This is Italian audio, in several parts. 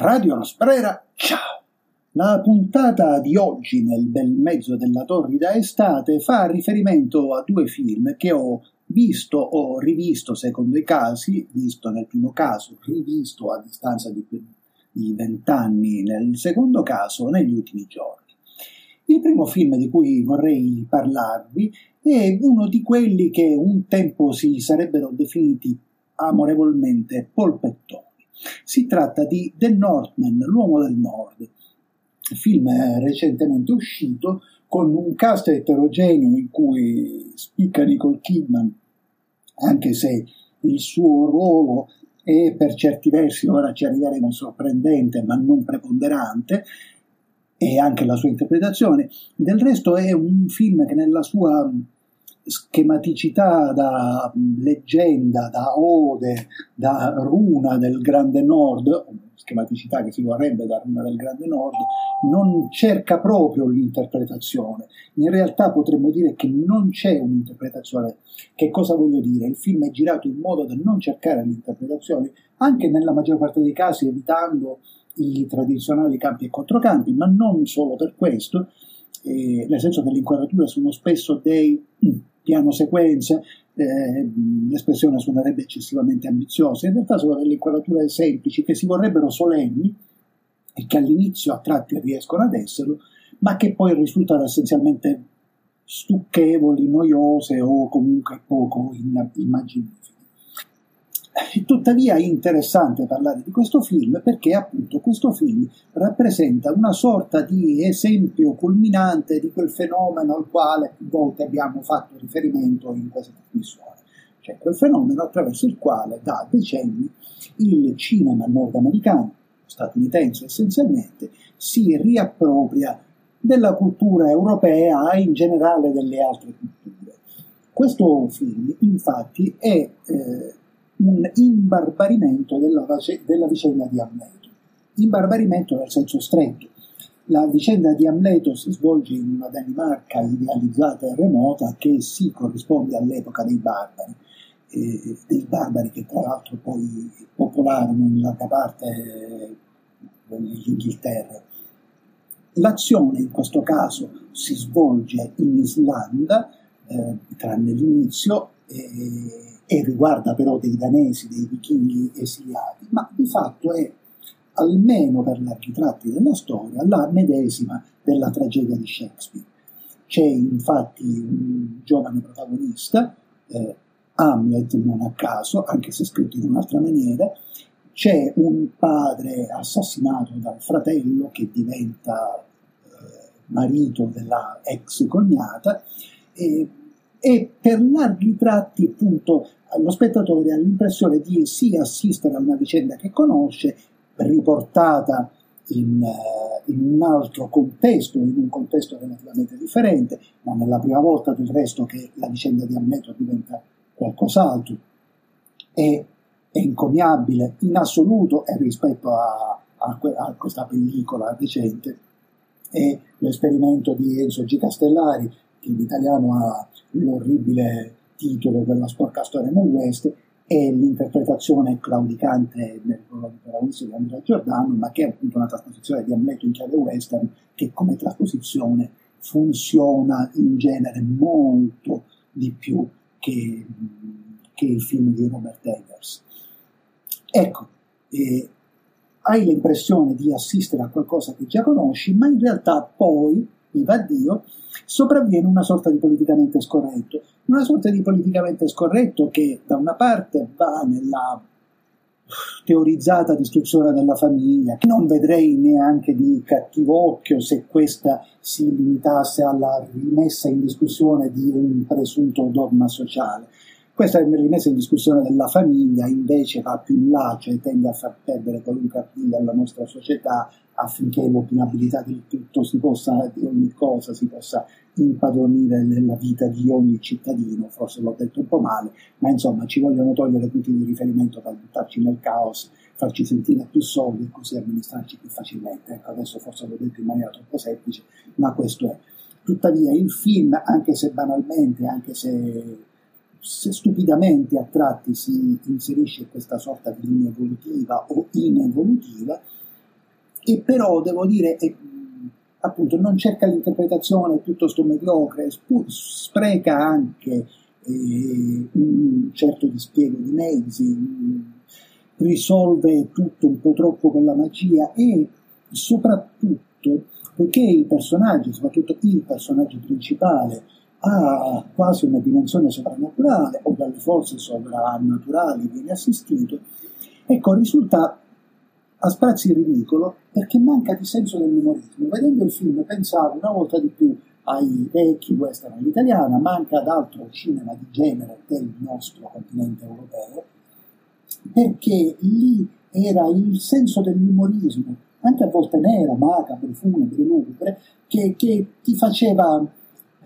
Radio Nosprera, ciao! La puntata di oggi, nel bel mezzo della torrida estate, fa riferimento a due film che ho visto o rivisto secondo i casi, visto nel primo caso, rivisto a distanza di vent'anni nel secondo caso, negli ultimi giorni. Il primo film di cui vorrei parlarvi è uno di quelli che un tempo si sarebbero definiti amorevolmente polpettoni. Si tratta di The Northman, l'uomo del nord, film recentemente uscito con un cast eterogeneo in cui spicca Nicole Kidman, anche se il suo ruolo è per certi versi, ora ci arriveremo, sorprendente ma non preponderante, e anche la sua interpretazione. Del resto è un film che nella sua schematicità da leggenda, da ode, da runa del Grande Nord, schematicità che si vorrebbe da runa del Grande Nord, non cerca proprio l'interpretazione. In realtà potremmo dire che non c'è un'interpretazione. Che cosa voglio dire? Il film è girato in modo da non cercare l'interpretazione, anche nella maggior parte dei casi evitando i tradizionali campi e controcampi, ma non solo per questo, eh, nel senso che le inquadrature sono spesso dei mm, piano sequenze, eh, l'espressione suonerebbe eccessivamente ambiziosa, in realtà sono delle inquadrature semplici che si vorrebbero solenni e che all'inizio a tratti riescono ad esserlo, ma che poi risultano essenzialmente stucchevoli, noiose o comunque poco immaginevoli. Tuttavia è interessante parlare di questo film perché appunto questo film rappresenta una sorta di esempio culminante di quel fenomeno al quale più volte abbiamo fatto riferimento in questa trasmissione, cioè quel fenomeno attraverso il quale da decenni il cinema nordamericano, statunitense essenzialmente, si riappropria della cultura europea e in generale delle altre culture. Questo film infatti è eh, un imbarbarimento della, della vicenda di Amleto. Imbarbarimento nel senso stretto. La vicenda di Amleto si svolge in una Danimarca idealizzata e remota che si corrisponde all'epoca dei barbari, eh, dei barbari che tra l'altro poi popolarono in larga parte dell'Inghilterra. L'azione in questo caso si svolge in Islanda, eh, tranne l'inizio, eh, e riguarda però dei danesi, dei vichinghi esiliati, ma di fatto è, almeno per larghi tratti della storia, la medesima della tragedia di Shakespeare. C'è infatti un giovane protagonista, eh, Hamlet non a caso, anche se scritto in un'altra maniera, c'è un padre assassinato dal fratello che diventa eh, marito della ex cognata e, e per larghi tratti appunto lo spettatore ha l'impressione di sì assistere a una vicenda che conosce, riportata in, uh, in, un altro contesto, in un contesto relativamente differente, ma nella prima volta del resto che la vicenda di Amleto diventa qualcos'altro. È, è encomiabile in assoluto e rispetto a, a, a questa pellicola recente è l'esperimento di Enzo G. Castellari, che in italiano ha l'orribile titolo della sporca storia nel West e l'interpretazione claudicante del ruolo di protagonista di Andrea Giordano, ma che è appunto una trasposizione di Amleto in chiave western che come trasposizione funziona in genere molto di più che, che il film di Robert Eggers. Ecco, eh, hai l'impressione di assistere a qualcosa che già conosci, ma in realtà poi, viva Dio, sopravviene una sorta di politicamente scorretto, una sorta di politicamente scorretto che da una parte va nella teorizzata distruzione della famiglia, che non vedrei neanche di cattivo occhio se questa si limitasse alla rimessa in discussione di un presunto dogma sociale. Questa rimessa in discussione della famiglia invece va più in là, cioè tende a far perdere qualunque appiglio alla nostra società affinché l'opinabilità di tutto si possa, di ogni cosa si possa impadronire nella vita di ogni cittadino, forse l'ho detto un po' male, ma insomma ci vogliono togliere punti di riferimento per buttarci nel caos, farci sentire più soldi e così amministrarci più facilmente. Ecco, adesso forse l'ho detto in maniera troppo semplice, ma questo è. Tuttavia il film, anche se banalmente, anche se se stupidamente a tratti si inserisce questa sorta di linea evolutiva o inevolutiva, e però devo dire, è, appunto, non cerca l'interpretazione piuttosto mediocre, spreca anche eh, un certo dispiego di mezzi, risolve tutto un po' troppo con la magia e soprattutto poiché i personaggi, soprattutto il personaggio principale, ha quasi una dimensione soprannaturale o dalle forze sovrannaturali viene assistito, ecco, risulta a sprazzi ridicolo perché manca di senso dell'umorismo. Vedendo il film pensavo una volta di più ai vecchi western all'italiana, manca ad altro cinema di genere del nostro continente europeo, perché lì era il senso dell'umorismo, anche a volte nero, macabro, funebre, lugubre, che, che ti faceva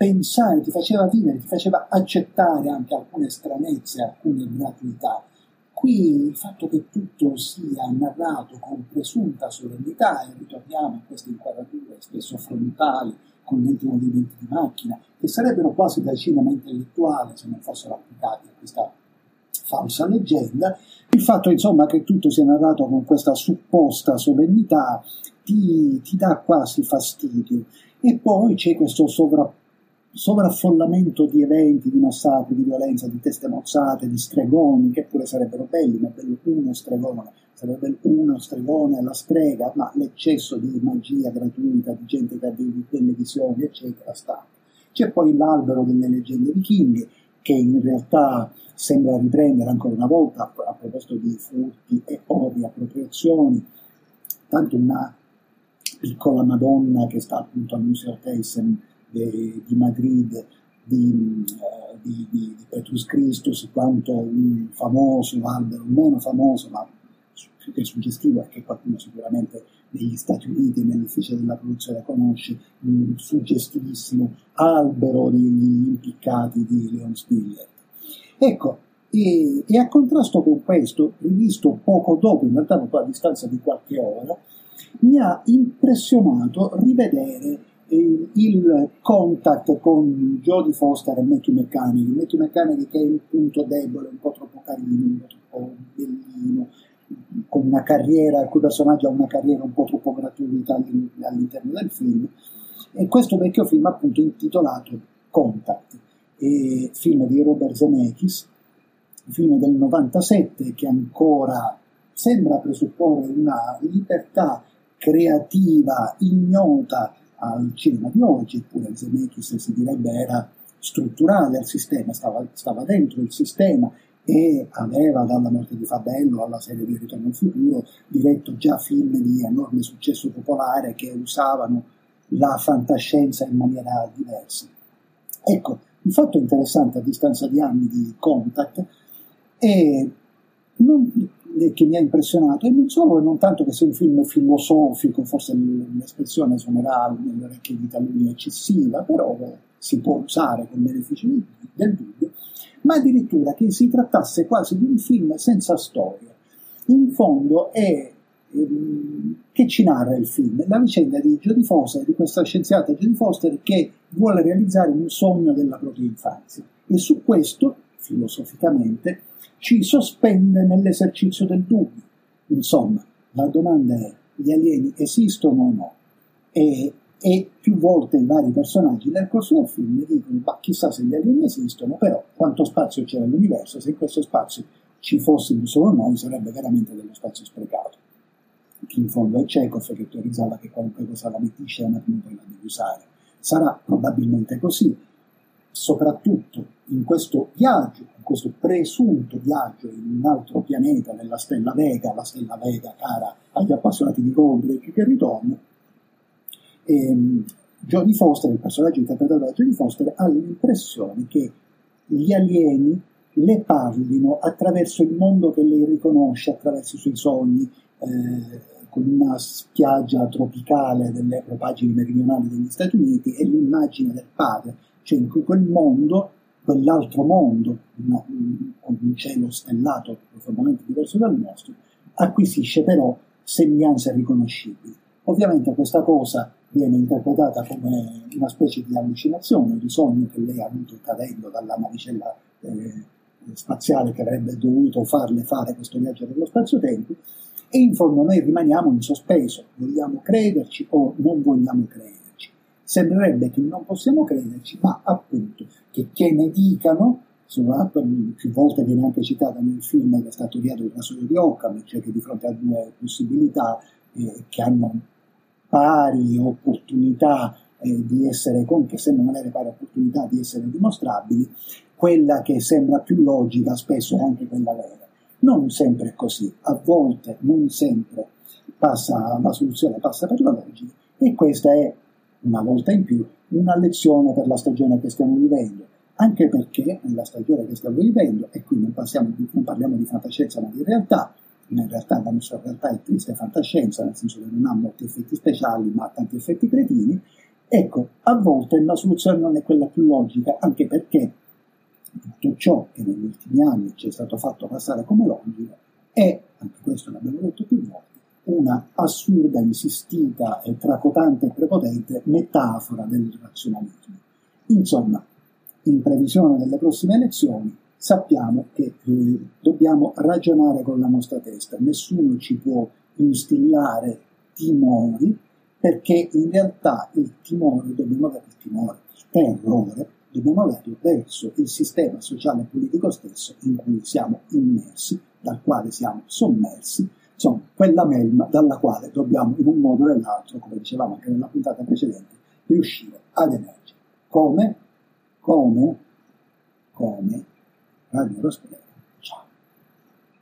pensare, ti faceva vivere, ti faceva accettare anche alcune stranezze, alcune gratuità. Qui il fatto che tutto sia narrato con presunta solennità, e ritorniamo a queste inquadrature spesso frontali, con dentro movimenti di macchina, che sarebbero quasi da cinema intellettuale se non fossero applicati a questa falsa leggenda, il fatto insomma che tutto sia narrato con questa supposta solennità ti, ti dà quasi fastidio. E poi c'è questo sovra, sovraffollamento di eventi, di massacri, di violenza, di teste mozzate, di stregoni, che pure sarebbero belli, ma bello uno stregone, sarebbe uno stregone alla strega, ma l'eccesso di magia gratuita, di gente che ha delle visioni, eccetera, sta. C'è poi l'albero delle leggende vichinghe, che in realtà sembra riprendere ancora una volta, a proposito di furti e o di appropriazioni, tanto una piccola Madonna che sta appunto al Museo Thyssen di, di Madrid, di, uh, di, di, Petrus Christus, quanto un famoso albero, meno famoso, ma più che suggestivo è che qualcuno sicuramente negli Stati Uniti, nell'ufficio della produzione conosce, un suggestivissimo albero degli impiccati di Leon Spiller. Ecco, e, e, a contrasto con questo, rivisto poco dopo, in realtà a distanza di qualche ora, mi ha impressionato rivedere eh, il contact con Jodie Foster e Matthew McConaughey. Matthew McConaughey che è il punto debole, un po' troppo carino, un po' troppo bellino, con una carriera, il cui personaggio ha una carriera un po' troppo gratuita all'interno del film. E questo vecchio film appunto intitolato Contact, film di Robert Zemeckis, film del 97 che ancora sembra presupporre una libertà creativa ignota al cinema di oggi, eppure Zemeckis si direbbe era strutturale al sistema, stava, stava dentro il sistema e aveva dalla morte di Fabello alla serie di Ritorno al futuro diretto già film di enorme successo popolare che usavano la fantascienza in maniera diversa. Ecco, il fatto interessante a distanza di anni di Contact è non, che mi ha impressionato, e non solo non tanto che sia un film filosofico, forse l'espressione suonerà nelle orecchie di taluni eccessiva, però si può usare con beneficio del dubbio, ma addirittura che si trattasse quasi di un film senza storia. In fondo è ehm, che ci narra il film? La vicenda di Jodie Foster, di questa scienziata Jodie Foster che vuole realizzare un sogno della propria infanzia e su questo, filosoficamente, ci sospende nell'esercizio del dubbio. Insomma, la domanda è, gli alieni esistono o no? E e più volte i vari personaggi nel corso del film dicono ma chissà se gli alieni esistono, però quanto spazio c'è nell'universo, se in questo spazio ci fossimo solo noi sarebbe veramente dello spazio sprecato. Che in fondo è Chekhov che teorizzava che qualunque cosa la metti in scena prima poi la devi usare. Sarà probabilmente così, soprattutto in questo viaggio, in questo presunto viaggio in un altro pianeta, nella stella Vega, la stella Vega cara agli appassionati di Goldrake che ritorna, ehm, Jodie Foster, il personaggio interpretato da Jodie Foster, ha l'impressione che gli alieni le parlino attraverso il mondo che lei riconosce, attraverso i suoi sogni, eh, con una spiaggia tropicale delle propagini meridionali degli Stati Uniti e l'immagine del padre, cioè in quel mondo, quell'altro mondo, con un cielo stellato profondamente diverso dal nostro, acquisisce però sembianze riconoscibili. Ovviamente questa cosa viene interpretata come una specie di allucinazione, di sogno che lei ha avuto cadendo dalla navicella eh, spaziale che avrebbe dovuto farle fare questo viaggio dello spazio-tempo e in fondo noi rimaniamo in sospeso, vogliamo crederci o non vogliamo crederci. Sembrerebbe che non possiamo crederci, ma appunto che, che ne dicano, insomma, più volte viene anche citata nel film che è stato avviato il caso di Occam, cioè che di fronte a due possibilità eh, che hanno pari opportunità eh, di essere, che sembrano avere pari opportunità di essere dimostrabili, quella che sembra più logica spesso è anche quella vera. Non sempre è così, a volte non sempre passa, la soluzione passa per la logica e questa è, una volta in più, una lezione per la stagione che stiamo vivendo, anche perché nella stagione che stiamo vivendo, e qui non, di, non parliamo di fantascienza ma di realtà, in realtà la nostra realtà è triste fantascienza, nel senso che non ha molti effetti speciali ma ha tanti effetti cretini, ecco, a volte la soluzione non è quella più logica, anche perché tutto ciò che negli ultimi anni ci è stato fatto passare come logico è, anche questo l'abbiamo detto più volte, una assurda, insistita, e tracotante e prepotente metafora del razionalismo. Insomma, in previsione delle prossime elezioni, sappiamo che eh, dobbiamo ragionare con la nostra testa, nessuno ci può instillare timori, perché in realtà il timore, dobbiamo avere il timore, il terrore, dobbiamo averlo verso il sistema sociale e politico stesso in cui siamo immersi, dal quale siamo sommersi, insomma, quella melma dalla quale dobbiamo in un modo o nell'altro, come dicevamo anche nella puntata precedente, riuscire ad emergere. Come? Come? Come? Radio Rospero